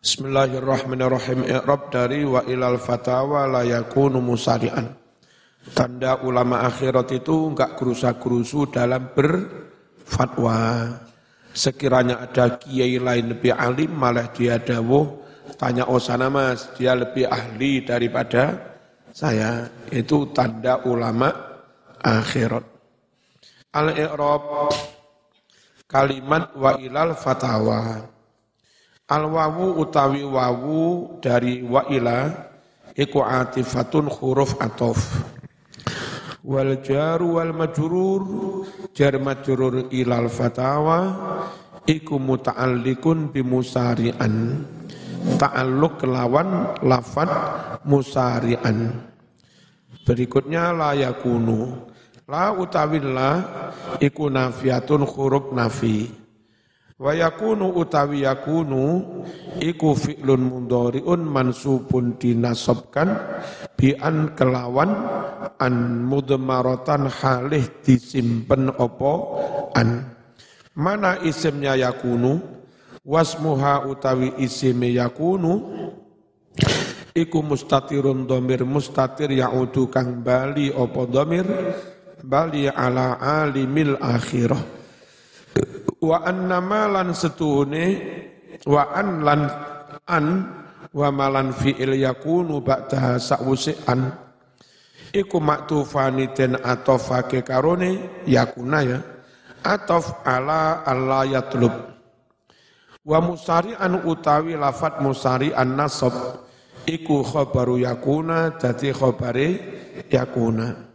Bismillahirrahmanirrahim. I'rab dari wa ilal fatawa la yakunu musari'an. Tanda ulama akhirat itu enggak gerusa-gerusu dalam berfatwa. Sekiranya ada kiai lain lebih alim malah dia dawuh tanya Osana mas, dia lebih ahli daripada saya. Itu tanda ulama akhirat. Al-i'rab kalimat wa ilal fatawa. Al wawu utawi wawu dari wa ila iku atifatun huruf atof. Wal jaru wal majrur jar majrur ilal fatawa iku muta'alliqun bi musari'an. Ta'alluq kelawan lafad musari'an. Berikutnya la yakunu. La utawillah iku nafiatun huruf nafi. Wa yakunu utawi yakunu iku fi'lun mundhari'un mansubun dinasabkan bi an kelawan an mudmaratan halih disimpen opo an. Mana isimnya yakunu? Wasmuha utawi isime yakunu iku mustatirun domir mustatir ya'udu kang bali opo domir bali ala alimil akhirah wa annama lan setune wa an lan an wa malan fi'il yakunu ba'daha sa'wusi an. Iku maktufani den atofake karone yakuna ya atof ala Allah yatlub. Wa musari'an utawi lafat musari'an nasab iku khabaru yakuna dadi khabare yakuna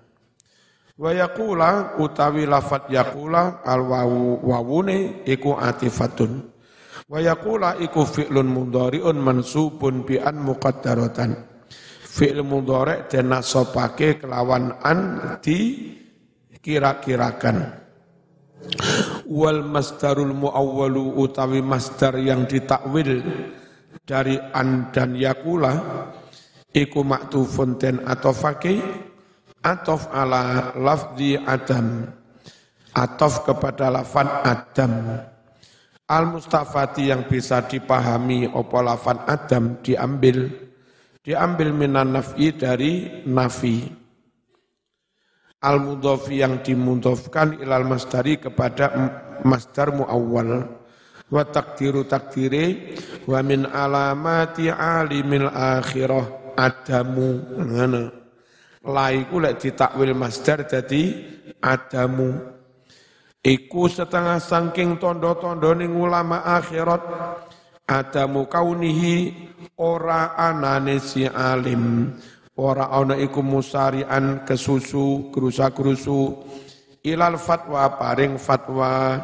Wa yaqula utawi lafat yaqula al wawu wawune iku atifatun. Wa yaqula iku fi'lun mudhari'un mansubun bi an muqaddaratan. Fi'il mudhari' den nasabake kelawan an di kira-kirakan. Wal masdarul muawwalu utawi masdar yang ditakwil dari an dan yakula iku maktufun den atofake atof ala lafzi adam. Atof kepada lafan adam. Al mustafati yang bisa dipahami opo lafan adam diambil. Diambil minan nafi dari nafi. Al mudhofi yang dimudhofkan ilal masdari kepada masdar muawwal. Wa takdiru takdire wa min alamati alimil akhirah adamu laiku lek ditakwil masdar jadi adamu. Iku setengah sangking tondo-tondo ning ulama akhirat. Adamu kaunihi ora anane si alim. Ora ana iku musarian kesusu kerusa-kerusu ilal fatwa paring fatwa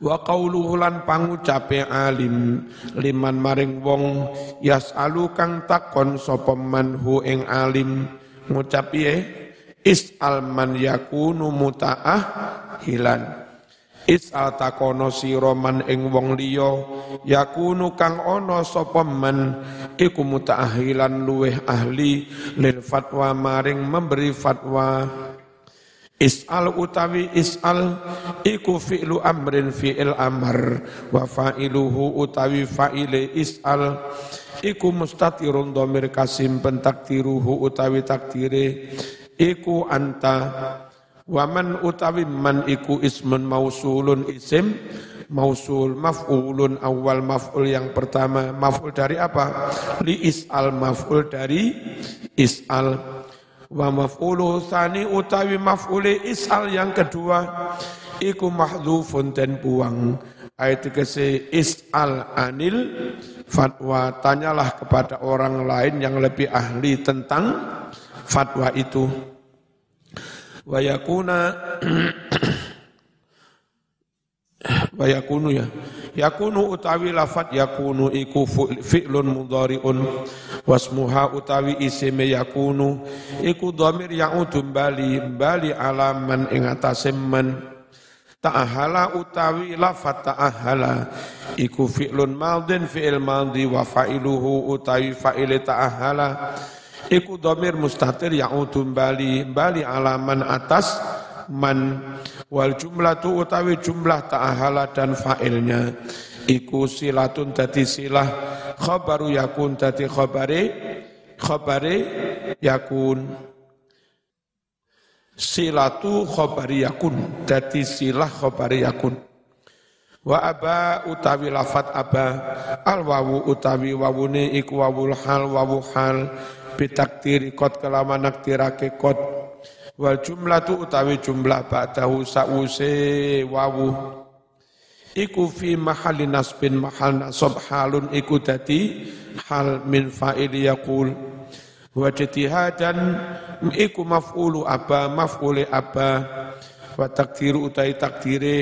wa qauluhu lan pangucape alim liman maring wong yasalu kang takon sapa manhu ing alim. Ngucap piye? Is'al man yakunu mutaah hilan. Is'al takono sira man ing wong liya yakunu kang ana sapa man iku mutaahilan luweh ahli lil fatwa maring memberi fatwa Is'al utawi is'al iku fi'lu amrin fi'il amr. Wa fa'iluhu utawi fa'ile is'al iku mustatirun domir kasim pentakdiruhu utawi takdire. Iku anta wa man utawi man iku ismun mausulun isim mausul maf'ulun awal maf'ul yang pertama. Maf'ul dari apa? Li is'al maf'ul dari is'al wa maf'ulu tsani utawi maf'uli isal yang kedua iku mahdzufun dan buang. Ayat kese isal anil fatwa. Tanyalah kepada orang lain yang lebih ahli tentang fatwa itu. Wa yakuna wa yakunu ya yakunu utawi lafat yakunu iku fi'lun mudhari'un. Wasmuha utawi isime yakunu iku dhamir ya'udu bali bali alaman ing atase ta'ahala utawi lafat ta'ahala iku fi'lun madin fi'il madhi wa fa'iluhu utawi fa'ile ta'ahala. Iku dhamir mustatir ya'udu bali bali alaman atas man wal jumlah tu utawi jumlah ta'ahala dan fa'ilnya. Iku silatun dadi silah khabaru yakun dadi khabare khabare yakun. Silatu khabari yakun dadi silah khabari yakun. Wa aba utawi lafat aba al wawu utawi wawune iku wawul hal wawu hal. Bitaktiri kot kelaman naktirake kot wal jumlah tu utawi jumlah ba'dahu sa'use wawu iku fi mahali nasbin mahal nasab halun iku dadi hal min fa'il yaqul. Wa jatihadan iku maf'ulu aba maf'uli aba. Wa takdiru utai takdire.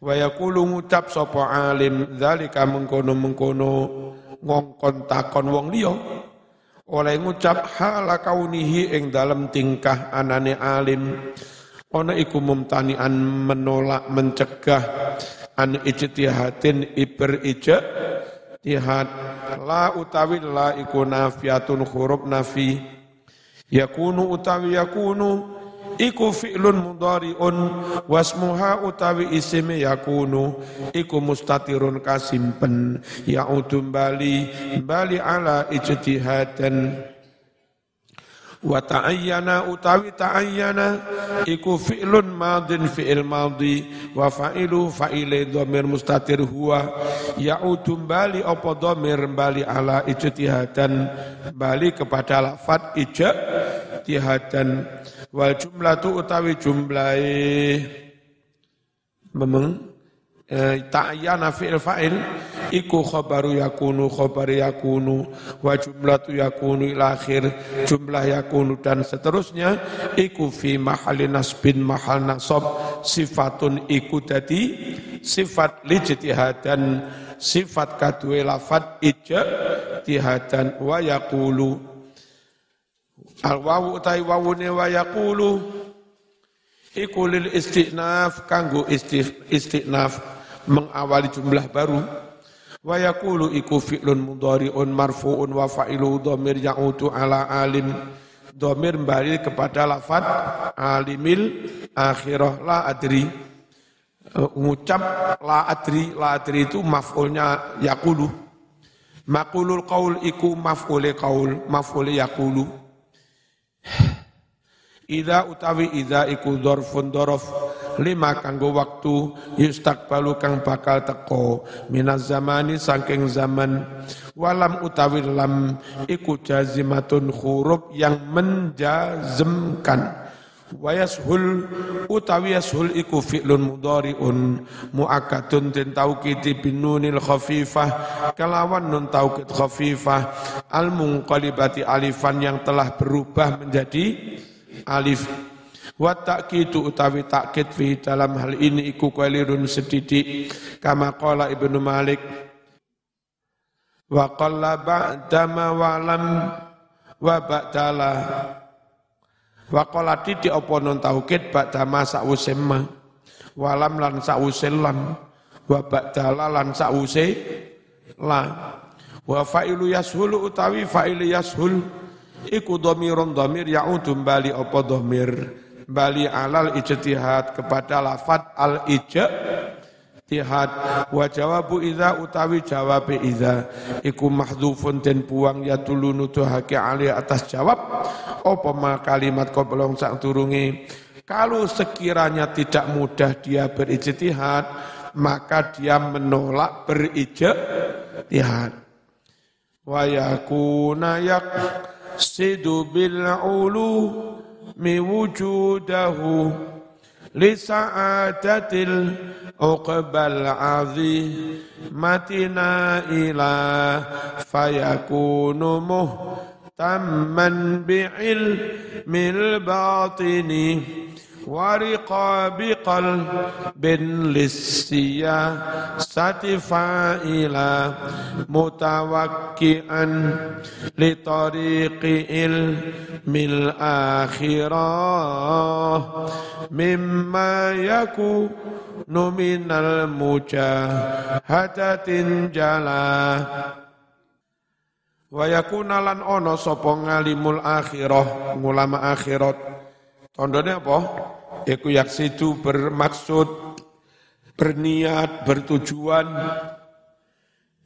Wa yaqulu ngucap sapa alim zalika mengkono-mengkono. Ngongkon takon wong liya oleh ngucap hala kaunihi ing dalam tingkah anane alim. Ana iku mumtanian menolak mencegah. An ijtihadin iber ija tihad la utawi la iku nafiatun huruf nafi. Yakunu utawi yakunu iku fi'lun mudhari'un wasmuha utawi isime yakunu. Iku mustatirun kasimpen ya'udum bali bali ala ijtihadan. Wa ta'ayyana utawi ta'ayyana iku fi'lun madin fi'il madhi. Wa fa'ilu fa'ile dhamir mustatir huwa. Ya'udum bali apa dhamir bali ala ijtihadan. Bali kepada lafat ijtihadan wal jumlah tu utawi jumlahe. Memang eh, ta'ayyana fi'il fa'il iku khabaru yakunu khabar yakunu wa jumlatu yakunu ila akhir jumlah yakunu dan seterusnya iku fi mahali nasbin mahal nasab sifatun iku dadi sifat lijtihadan sifat kadue lafat ijtihadan wa yaqulu Al wawu utai wawune wa yaqulu iku lil istinaf kanggo istinaf mengawali jumlah baru. Wa yaqulu iku fi'lun mudhari'un marfu'un wa fa'ilu dhamir ya'udu ala alim. Dhamir kembali kepada lafad alimil akhirah la adri. Ngucap la adri la adri itu maf'ulnya yaqulu. Maqulul qaul iku maf'ule qaul maf'ule yaqulu Ida utawi ida iku dorfun dorof lima kanggo waktu yustakbalu kang bakal teko minaz zamani saking zaman. Walam utawi lam iku jazimatun huruf yang menjazmkan wayashul utawi yashul iku fi'lun mudhari'un muakkadun den taukiti binunil khafifah kelawan nun taukid khafifah al munqalibati alifan yang telah berubah menjadi alif. Wa ta'kidu utawi takkid fi dalam hal ini iku qalirun sedidik kama qala Ibnu Malik wa qalla ba'dama wa lam wa ba'dala wa qala di apa non taukid ba'dama sa'use ma. Walam lan sa'use lam. Wa ba'dala lan sa'use la. Wa fa'ilu yashulu utawi fa'ilu yashul. Iku dhamirun dhamir ya'udu bali apa dhamir bali alal ijtihad kepada lafat al ijtihad ijtihad wa jawabu idza utawi jawab idza. Iku mahdhufun den buang ya dulu nuduhake ali atas jawab. Apa ma kalimat qoblong sak turunge kalau sekiranya tidak mudah dia berijtihad maka dia menolak berijtihad. Wa yakuna yak sidu bil ulu mi wujudahu لسعادة العقبى العظيمة نائلا فيكون مهتما بعلم الباطن. ورقاب قلب للسياسة فائلا متوكئا لطريق علم الآخرة مما يكون من المجاهدة جلا wa yakuna lan ono sapa ngalimul akhirah ulama akhirat Tandane apa? Iku yaksidu bermaksud, berniat, bertujuan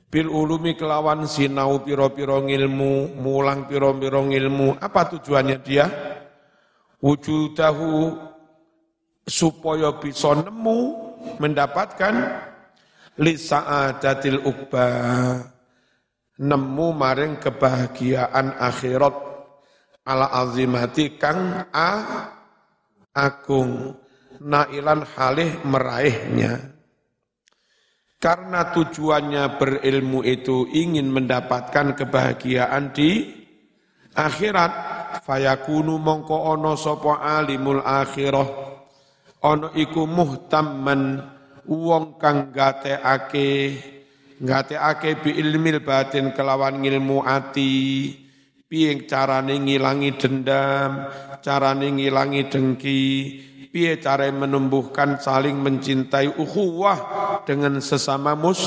bil ulumi kelawan sinau piro-piro ngilmu, mulang piro-piro ngilmu. Apa tujuannya dia? Wujudahu supaya bisa nemu mendapatkan lisa'adatil ukba nemu maring kebahagiaan akhirat ala azimati kang a agung nailan halih meraihnya karena tujuannya berilmu itu ingin mendapatkan kebahagiaan di akhirat. Fayakunu mongko ono sopo alimul akhirah. Ono iku muhtamman wong kang gateake gateake bi ilmil batin kelawan ilmu ati piye carane ngilangi dendam carane ngilangi dengki? Piye cara menumbuhkan saling mencintai ukhuwah dengan sesama mus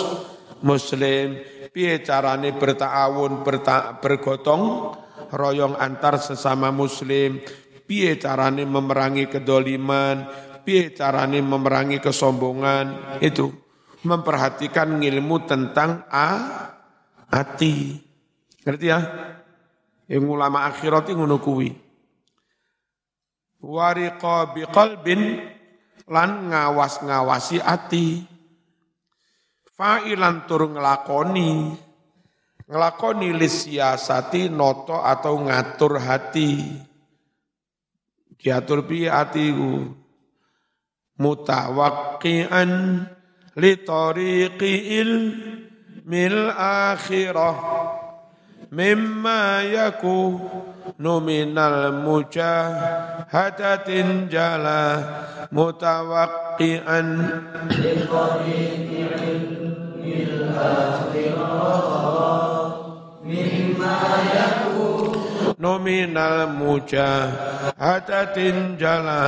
muslim? Piye carane bertawun berta, bergotong royong antar sesama muslim? Piye carane memerangi kedoliman? Piye carane memerangi kesombongan? Itu memperhatikan ilmu tentang a hati ngerti ya yang ulama akhirat ngono kuwi. Wariqa biqalbin lan ngawas-ngawasi ati. Fa'ilan tur nglakoni nglakoni lisiasati noto atau ngatur hati. Diatur piye atiku mutawaqqi'an li tariqil mil akhirah mimma yakunu minal mujahadatin jala mutawaqqi'an nominal mujahadatin jala.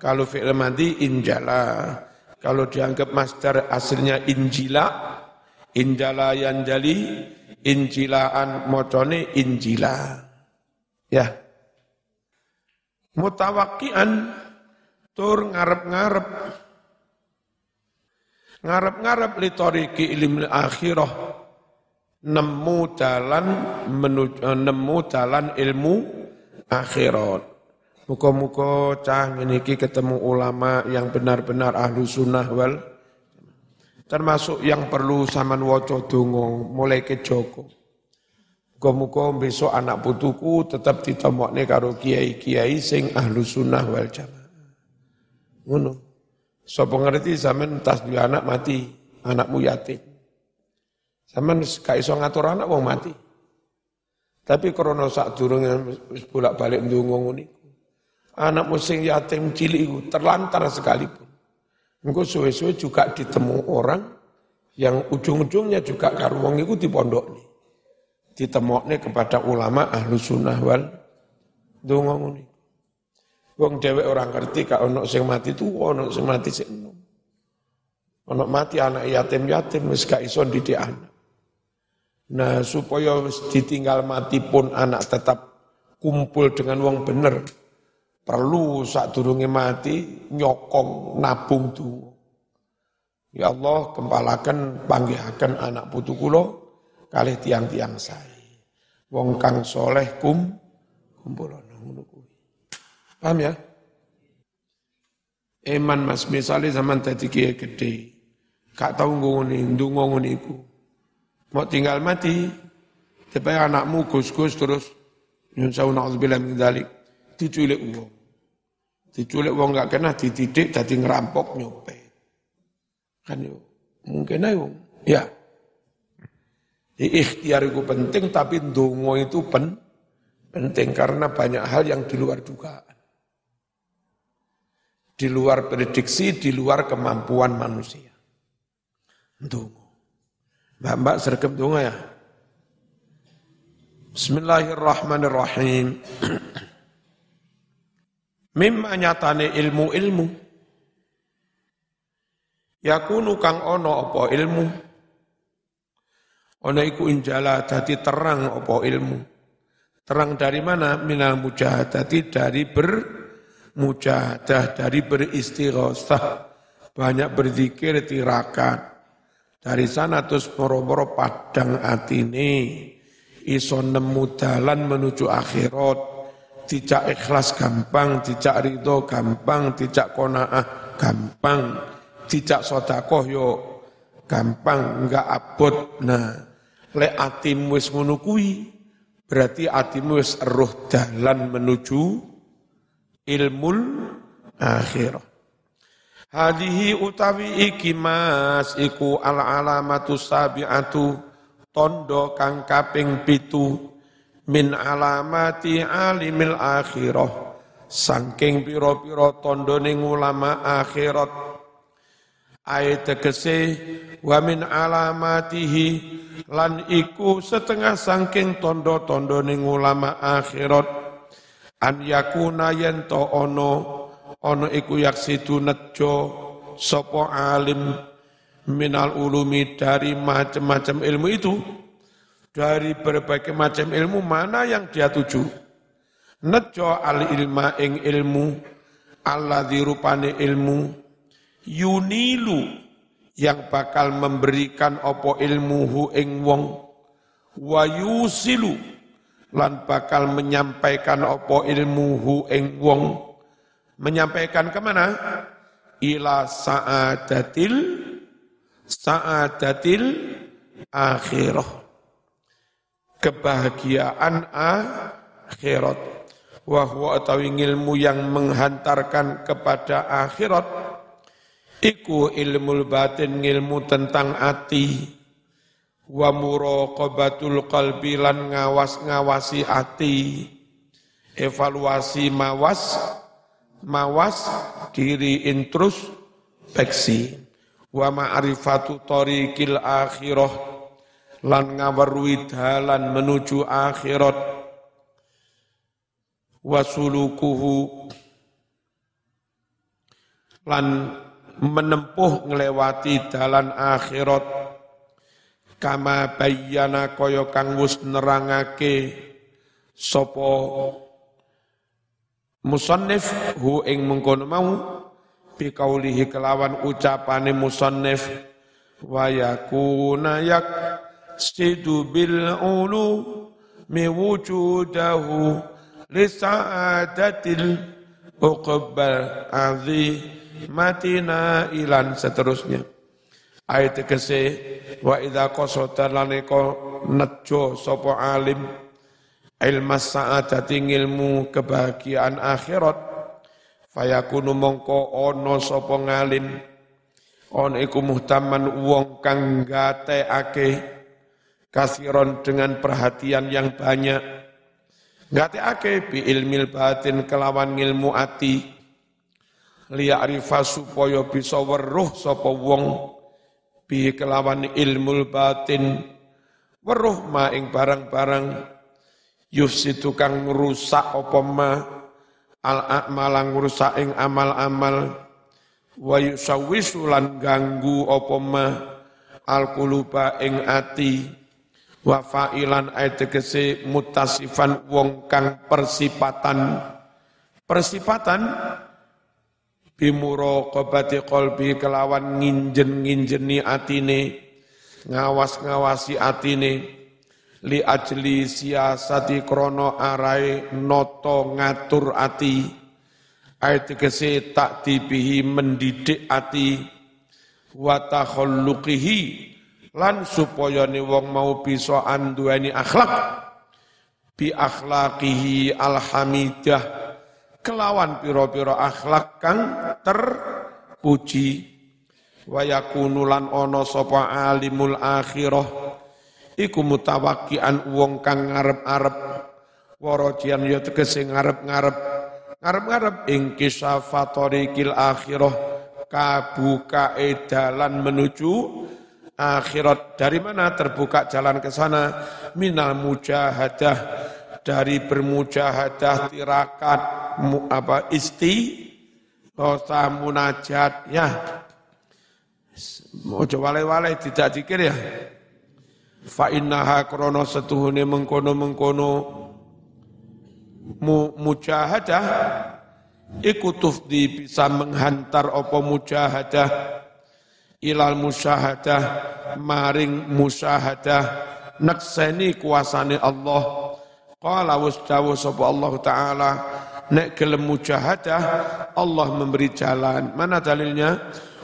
Kalau fi'il madi injala. Kalau dianggap master aslinya injila injala yang jali injilaan mocone injila. Ya. Mutawakian tur ngarep-ngarep ngarep-ngarep li tariki ilmu akhirah nemu jalan menuju eh, nemu jalan ilmu akhirat. Muka-muka cah ini ketemu ulama yang benar-benar ahlu sunnah wal termasuk yang perlu saman waca donga mulai ke Joko. Muga-muga besok anak putuku tetap ditemokne karo kiai-kiai sing ahlu sunnah wal jamaah. Ngono. Sapa ngerti sampean tas dua anak mati, anakmu yatim. Sampean gak iso ngatur anak wong mati. Tapi krana sak durunge wis bolak-balik ndonga ngono Anakmu sing yatim cilik terlantar sekalipun. Engkau suwe-suwe juga ditemu orang yang ujung-ujungnya juga karo wong iku nih. Ditemokne kepada ulama ahlu sunnah wal donga ngene. Wong dewek orang ngerti kak ono sing mati tu ono sing mati sing enom. Mati anak yatim-yatim wis gak iso didik anak. Nah, supaya ditinggal mati pun anak tetap kumpul dengan wong bener, perlu saat durunge mati nyokong nabung tu. Ya Allah kembalakan panggihaken anak putu kula kalih tiang-tiang saya. Wong kang soleh kum kumpulono ngono. Paham ya? Eman mas misalnya zaman tadi kiai gede, gak tau ngomongin, ndungo ngono iku. Mau tinggal mati, tapi anakmu gus-gus terus nyun sawu na'udzubillah min dzalik diculik uang. Diculik wong gak kena dididik jadi ngerampok nyopet. Kan yuk, mungkin ayo. Ya. Ikhtiar itu penting tapi dongo itu pen, penting karena banyak hal yang di luar dugaan. Di luar prediksi, di luar kemampuan manusia. Dongo. Mbak-mbak sergap dongo ya. Bismillahirrahmanirrahim. Mimma nyatane ilmu-ilmu. Yakunu kang ono apa ilmu. Ono iku injala dadi terang apa ilmu. Terang dari mana? Minal mujahadati dari bermujahadah, dari beristighosah. Banyak berzikir tirakat. Dari sana terus moro-moro padang atine iso nemu dalan menuju akhirat. Tidak ikhlas gampang, tidak ridho gampang, tidak konaah gampang, tidak sodakoh yo gampang, enggak abot. Nah, le atimu wis kuwi, berarti atimu wis roh dalan menuju ilmul akhirah. Hadihi utawi iki mas iku al alamatu sabiatu tondo kang kaping pitu min alamati alimil akhirah. Saking pira-pira tandane ulama akhirat. Ayat tegese wa min alamatihi lan iku setengah saking tondo-tondone ulama akhirat. An yakuna yen to ono ana iku yaksidu nejo sapa alim minal ulumi dari macam-macam ilmu itu dari berbagai macam ilmu mana yang dia tuju nejo al ilma ing ilmu Allah dirupane ilmu yunilu yang bakal memberikan opo ilmuhu ing wong wa yusilu lan bakal menyampaikan opo ilmuhu ing wong menyampaikan ke mana? Ila sa'adatil sa'adatil akhirah. Kebahagiaan akhirat. Wahwa atau ilmu yang menghantarkan kepada akhirat. Iku ilmu batin, ilmu tentang hati. Wa muraqabatul qalbi lan ngawas-ngawasi hati. Evaluasi mawas mawas diri introspeksi wa ma'rifatu tariqil akhirah lan ngawerui dalan menuju akhirat. Wasulukuhu. Lan menempuh ngelewati dalan akhirat. Kama bayyana kaya kang wis nerangake sapa musannif hu ing mengkono mau bi kaulihi kelawan ucapane musannif wa yakuna yak mi wujudahu li sa'adatil uqbal matina ilan seterusnya. Ayat kese wa idza qasata laneko nejo sapa alim ilmu sa'adati ilmu kebahagiaan akhirat. Fayakunu mongko ono sapa ngalim on iku muhtaman wong kang gateake kasiron dengan perhatian yang banyak. Gateake bi ilmil batin kelawan ilmu ati. Liya'rifa supaya bisa weruh sapa wong bi kelawan ilmul batin. Weruh ma ing barang-barang. Yufsidu kang ngrusak apa ma. Al a'malang ngrusak ing amal-amal. Wa yusawwisu lan ganggu apa ma. Al quluba ing ati wa fa'ilan tegese mutasifan wong kang persipatan. Persipatan? Bimuraqabati qalbi kelawan nginjen-nginjeni atine ngawas-ngawasi atine. Li ajli siasati krono arai noto ngatur ati. Ayat kese tak dibihi mendidik ati. Wa takhalluqihi lan supaya ni wong mau bisa anduani akhlak. Bi akhlaqihi alhamidah. Kelawan piro-piro akhlak kang terpuji. Wa yakunulan ono sapa alimul akhirah. Iku mutawakian wong kang ngarep-arep. Warajian ya tegese ngarep-ngarep. Ngarep-ngarep ing kisafatorikil akhirah. Kabuka dalan menuju akhirat. Dari mana terbuka jalan ke sana? Minal mujahadah. Dari bermujahadah tirakat mu, apa isti dosa munajat ya. Ojo wale-wale tidak dikir ya. Fa innaha krono setuhune mengkono-mengkono. Mu, mujahadah iku tufdi bisa menghantar apa mujahadah ilal musyahadah maring musyahadah nakseni kuasane Allah. Qala wasdawu sapa Allah taala nek gelem mujahadah Allah memberi jalan. Mana dalilnya?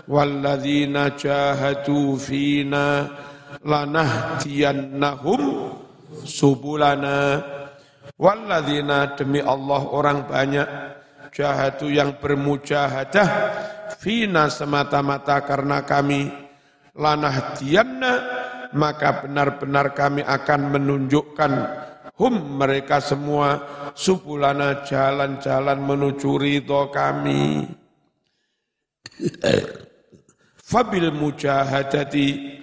Walladzina jahadu fina lanahdiyannahum subulana. Walladzina demi Allah orang banyak jahatu yang bermujahadah fina semata-mata karena kami lanah dianna maka benar-benar kami akan menunjukkan hum mereka semua subulana jalan-jalan menuju ridho kami. Fabil mujahadati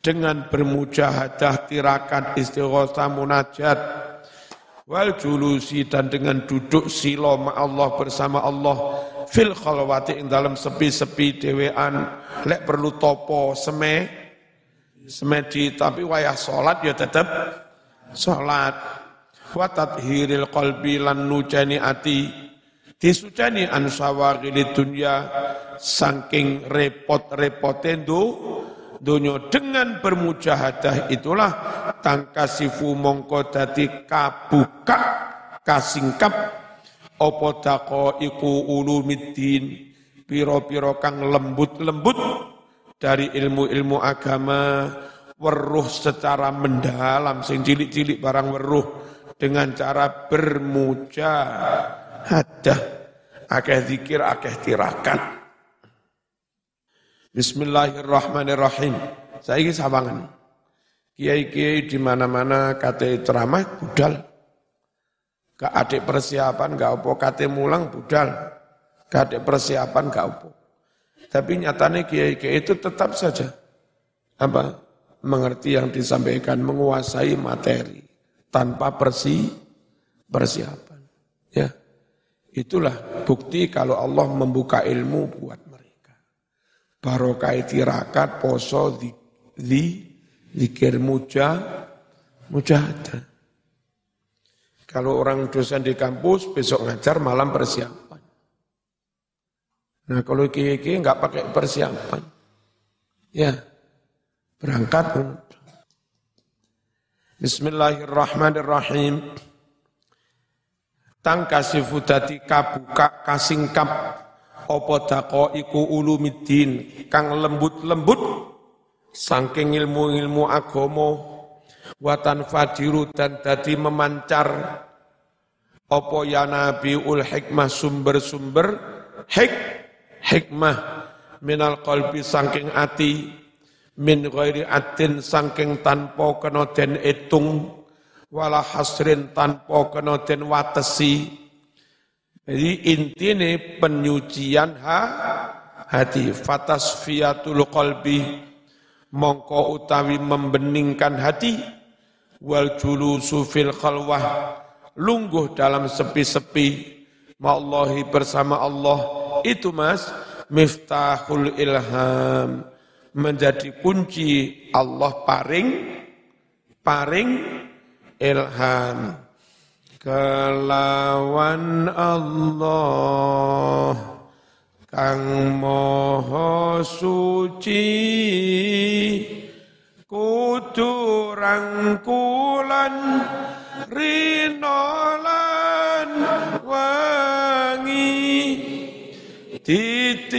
dengan bermujahadah tirakat istighosa munajat wal julusi dan dengan duduk silo Allah bersama Allah fil khalwati ing dalam sepi-sepi dewean lek perlu topo seme. Semedi tapi wayah salat ya tetap salat wa tathhiril qalbi lan nujani ati. Disucani an sawagil dunya saking repot-repote Dunyo. Dengan bermujahadah itulah tangkasifu mongko dadi kabuka kasingkap apa dako iku ulumiddin piro-piro kang lembut-lembut dari ilmu-ilmu agama weruh secara mendalam sing cilik-cilik barang weruh dengan cara bermujahadah akeh zikir akeh tirakat Bismillahirrahmanirrahim. Saya ingin sawangan. Kiai-kiai di mana-mana kata ceramah budal. Gak adik persiapan gak apa, kata mulang budal. Gak adik persiapan gak apa. Tapi nyatanya kiai-kiai itu tetap saja apa mengerti yang disampaikan, menguasai materi tanpa persi persiapan. Ya, itulah bukti kalau Allah membuka ilmu buat barokah tirakat poso di, di zikir muja mujahadah. Kalau orang dosen di kampus besok ngajar malam persiapan. Nah kalau kiai-kiai nggak pakai persiapan, ya berangkat. Bismillahirrahmanirrahim. Tangkasifu dadi kabuka kasingkap apa dako iku ulumiddin kang lembut-lembut saking ilmu-ilmu agama watan fadiru dan dadi memancar. Apa ya nabi ul hikmah sumber-sumber? Hik hikmah. Minal qalbi saking ati. Min ghairi atin saking tanpa kena den etung. Wala hasrin tanpa kena den watesi. Jadi intinya penyucian ha, hati. Fatasfiyatul qalbi. Mongko utawi membeningkan hati wal julusu fil khalwah. Lungguh dalam sepi-sepi. Ma'allahi bersama Allah. Itu mas miftahul ilham. Menjadi kunci Allah paring paring ilham. Kelawan Allah. Kang moho suci kudu rangkulan rinolan wangi. Titirakati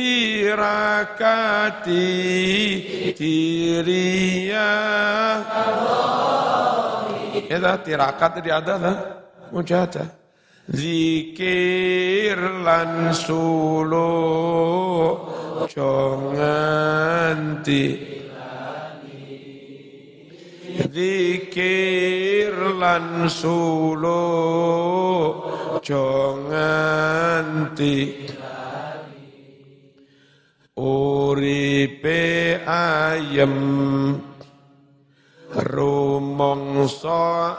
diriya Ya, tirakat tadi ada lah mujahadah zikir lan sulu nganti zikir lan sulu nganti. Uripe ayem rumangsa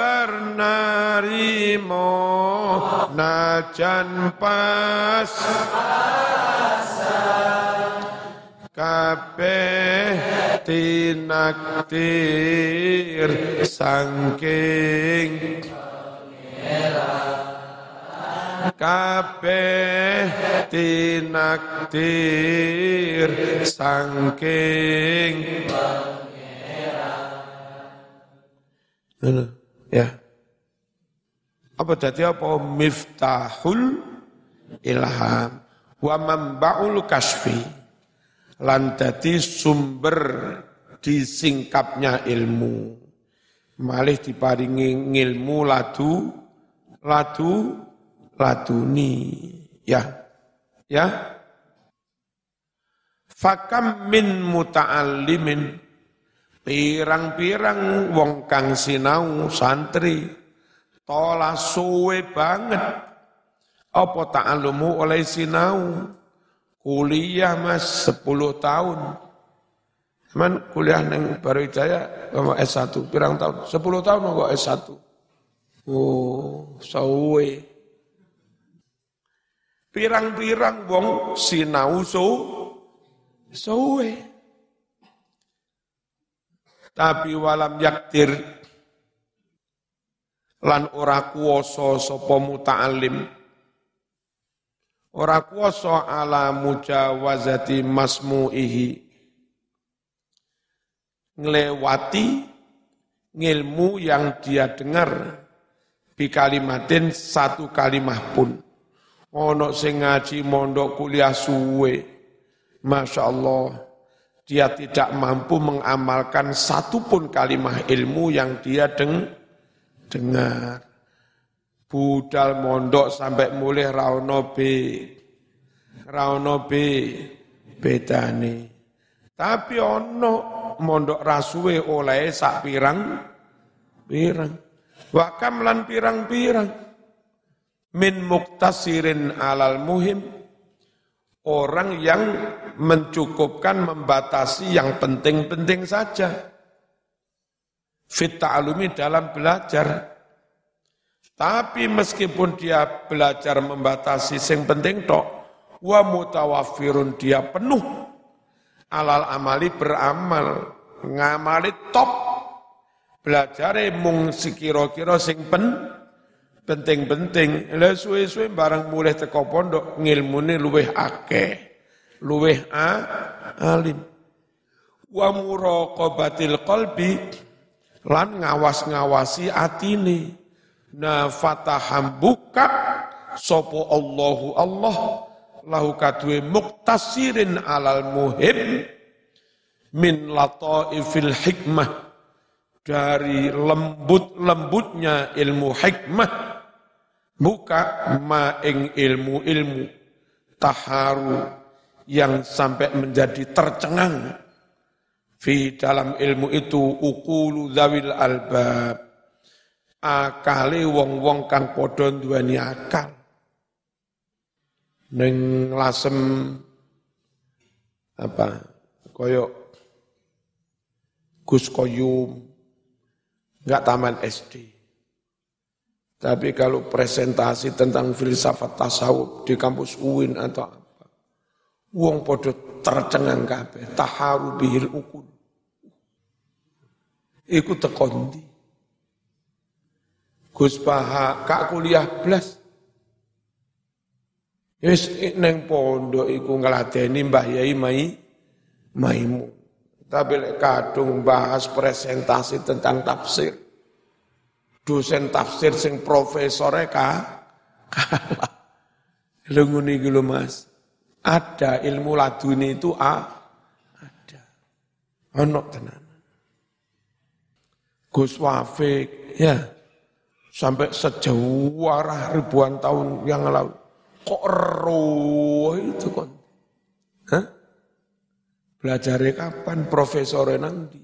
sabar narimo najan pas. Kabeh tinaktir sangking kabeh tinaktir sangking ya apa tadi apa? Miftahul ilham wa mambaul kasfi lan dadi sumber disingkapnya ilmu. Malih diparingi ngilmu ladu ladu laduni. Ya. Ya. Fakam min muta'allimin. Pirang-pirang wong kang sinau santri tola suwe banget. Apa ta'alumu oleh sinau? Kuliah mas 10 tahun. Cuman kuliah neng baru Jaya S1 pirang tahun? 10 tahun kok S1 Oh, sawe pirang-pirang wong sinau so suwe. Tapi walam yaktir lan ora kuwasa sapa muta'allim. Ora kuwasa ala mujawazati masmu'ihi. Nglewati ngilmu yang dia dengar di kalimatin satu kalimah pun. Ono sing ngaji mondok kuliah suwe. Masya Allah, dia tidak mampu mengamalkan satupun kalimah ilmu yang dia deng dengar. Budal mondok sampai mulai rauno B. Rauno B. Bedane. Tapi ono mondok rasuwe oleh sak pirang pirang. Wakam lan pirang-pirang min muktasirin alal muhim orang yang mencukupkan membatasi yang penting-penting saja fit ta'alumi dalam belajar tapi meskipun dia belajar membatasi yang penting tok wa mutawafirun dia penuh alal amali beramal ngamali top belajar mung sikiro-kiro sing pen penting-penting. Lah suwe-suwe barang mulai teko pondok ngilmune luweh akeh. Luweh a alim. Wa muraqabatil qalbi lan ngawas-ngawasi atine. Na fataham buka sopo Allahu Allah lahu kadwe muktasirin alal muhim min lataifil hikmah dari lembut-lembutnya ilmu hikmah buka maing ilmu-ilmu taharu yang sampai menjadi tercengang fi dalam ilmu itu ukulu zawil albab. Akali wong-wong kang padha duweni akal. Ning lasem apa koyok Gus Koyum enggak taman SD tapi kalau presentasi tentang filsafat tasawuf di kampus UIN atau apa, wong podo tercengang kabeh, taharu bihil ukun. Iku tekondi. Gus Paha, kak kuliah blas. Yes, neng pondok iku ngeladeni Mbah Yai Mai Maimu. Tapi lek kadung bahas presentasi tentang tafsir dosen tafsir sing profesore ka kalah. Lho Mas. Ada ilmu laduni itu a ada. Ono tenan. Gus Wafik ya sampai sejauh arah ribuan tahun yang lalu kok roh itu kon. Hah? Belajarnya kapan? Profesor nanti.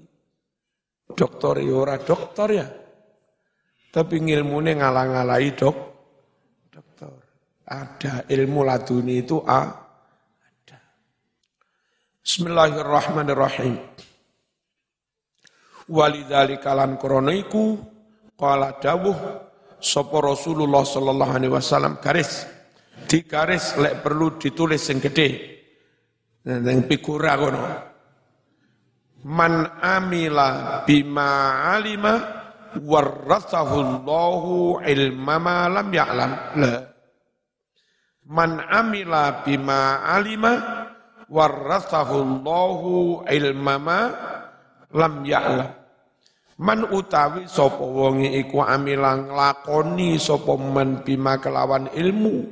Doktor ya ora doktor ya. Tapi ngilmune ngalang-alai dok, dokter. Ada ilmu laduni itu a, ada. Bismillahirrahmanirrahim. Walidzalika lan krana iku dawuh sapa Rasulullah sallallahu alaihi wasallam garis di garis lek perlu ditulis sing gede Yang pikura kono. Man amila bima alima warasahu Allahu ilma ma lam ya'lam. La. Man amila bima alima warasahu Allahu ilma ma lam ya'lam. Man utawi sapa wonge iku amilang lakoni sapa man bima kelawan ilmu.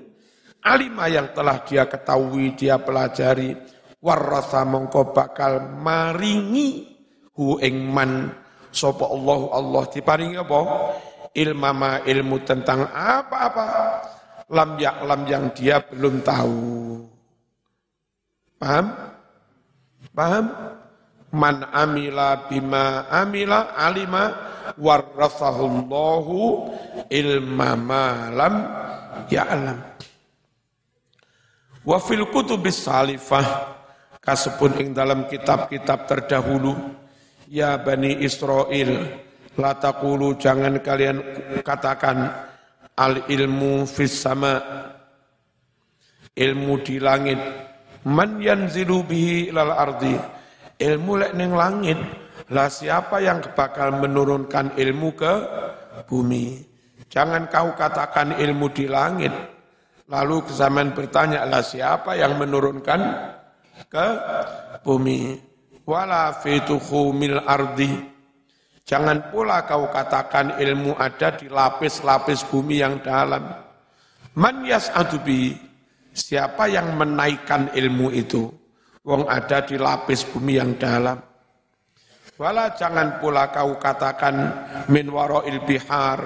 Alima yang telah dia ketahui dia pelajari. Warasa mongko bakal maringi hu ing man. Sapa Allah Allah diparingi apa? Ilmama ilmu tentang apa-apa. Lam lam yang dia belum tahu. Paham? Paham man amila bima amila alima warasahullahu ilma ma lam ya'lam. Wa fil kutubis salifah kasepun ing dalam kitab-kitab terdahulu ya bani Israel la taqulu jangan kalian katakan al ilmu fis sama ilmu di langit man yanzilu bihi ilal ardi ilmu lek ning langit. Lah siapa yang bakal menurunkan ilmu ke bumi? Jangan kau katakan ilmu di langit. Lalu kesamaan bertanya lah siapa yang menurunkan ke bumi? Wala fituhu mil ardi. Jangan pula kau katakan ilmu ada di lapis-lapis bumi yang dalam. Man yas'adu bi siapa yang menaikkan ilmu itu wong ada di lapis bumi yang dalam. Wala jangan pula kau katakan min il bihar,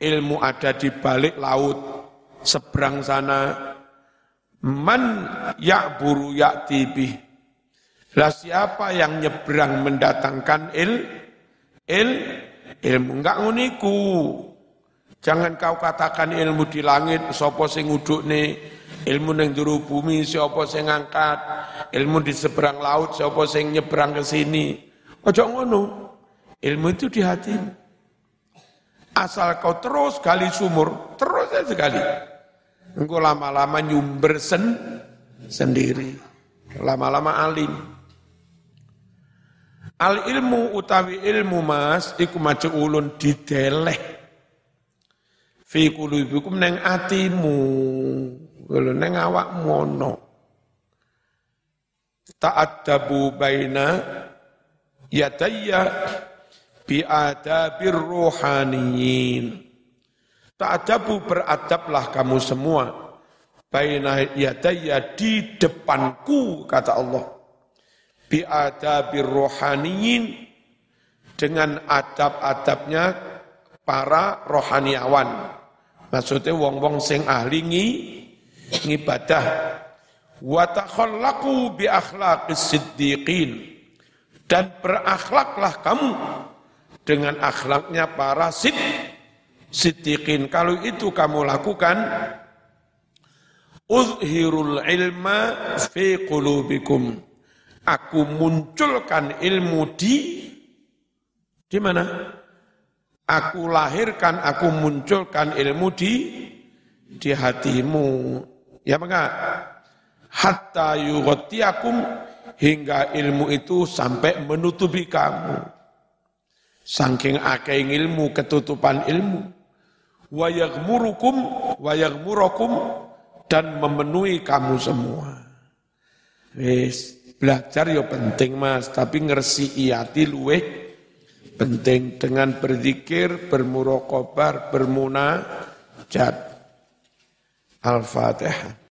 ilmu ada di balik laut, seberang sana. Man ya'buru ya'ti bih. Lah siapa yang nyebrang mendatangkan il, il, ilmu enggak nguniku. Jangan kau katakan ilmu di langit, sopo sing uduk nih, ilmu neng juru bumi, siapa sing ngangkat, ilmu di seberang laut, siapa sing nyebrang ke sini. Ojo ngono. Ilmu itu di hati. Asal kau terus gali sumur, terus aja sekali. Engkau lama-lama nyumber sen sendiri. Lama-lama alim. Al ilmu utawi ilmu mas iku maca ulun dideleh. Fi kulubikum neng atimu. Kalau neng awak mono ta'addabu baina yadayya biadabir ruhaniyin. Ta'adabu beradablah kamu semua baina yadayya di depanku kata Allah. Biadabir ruhaniyin dengan adab-adabnya para rohaniawan. Maksudnya wong-wong sing ahli ngibadah. Wa takhallaqu bi akhlaqis siddiqin. Dan berakhlaklah kamu dengan akhlaknya para sid siddiqin. Kalau itu kamu lakukan uzhirul ilma fi qulubikum. Aku munculkan ilmu di di mana? Aku lahirkan aku munculkan ilmu di di hatimu ya enggak hatta yughtiyakum hingga ilmu itu sampai menutupi kamu. Saking akeh ilmu, ketutupan ilmu. Wa yaghmurukum wa yaghmurukum dan memenuhi kamu semua. Wis belajar ya penting Mas, tapi ngersi iati luweh penting dengan berzikir, bermurokobar, bermunajat. Al-Fatihah.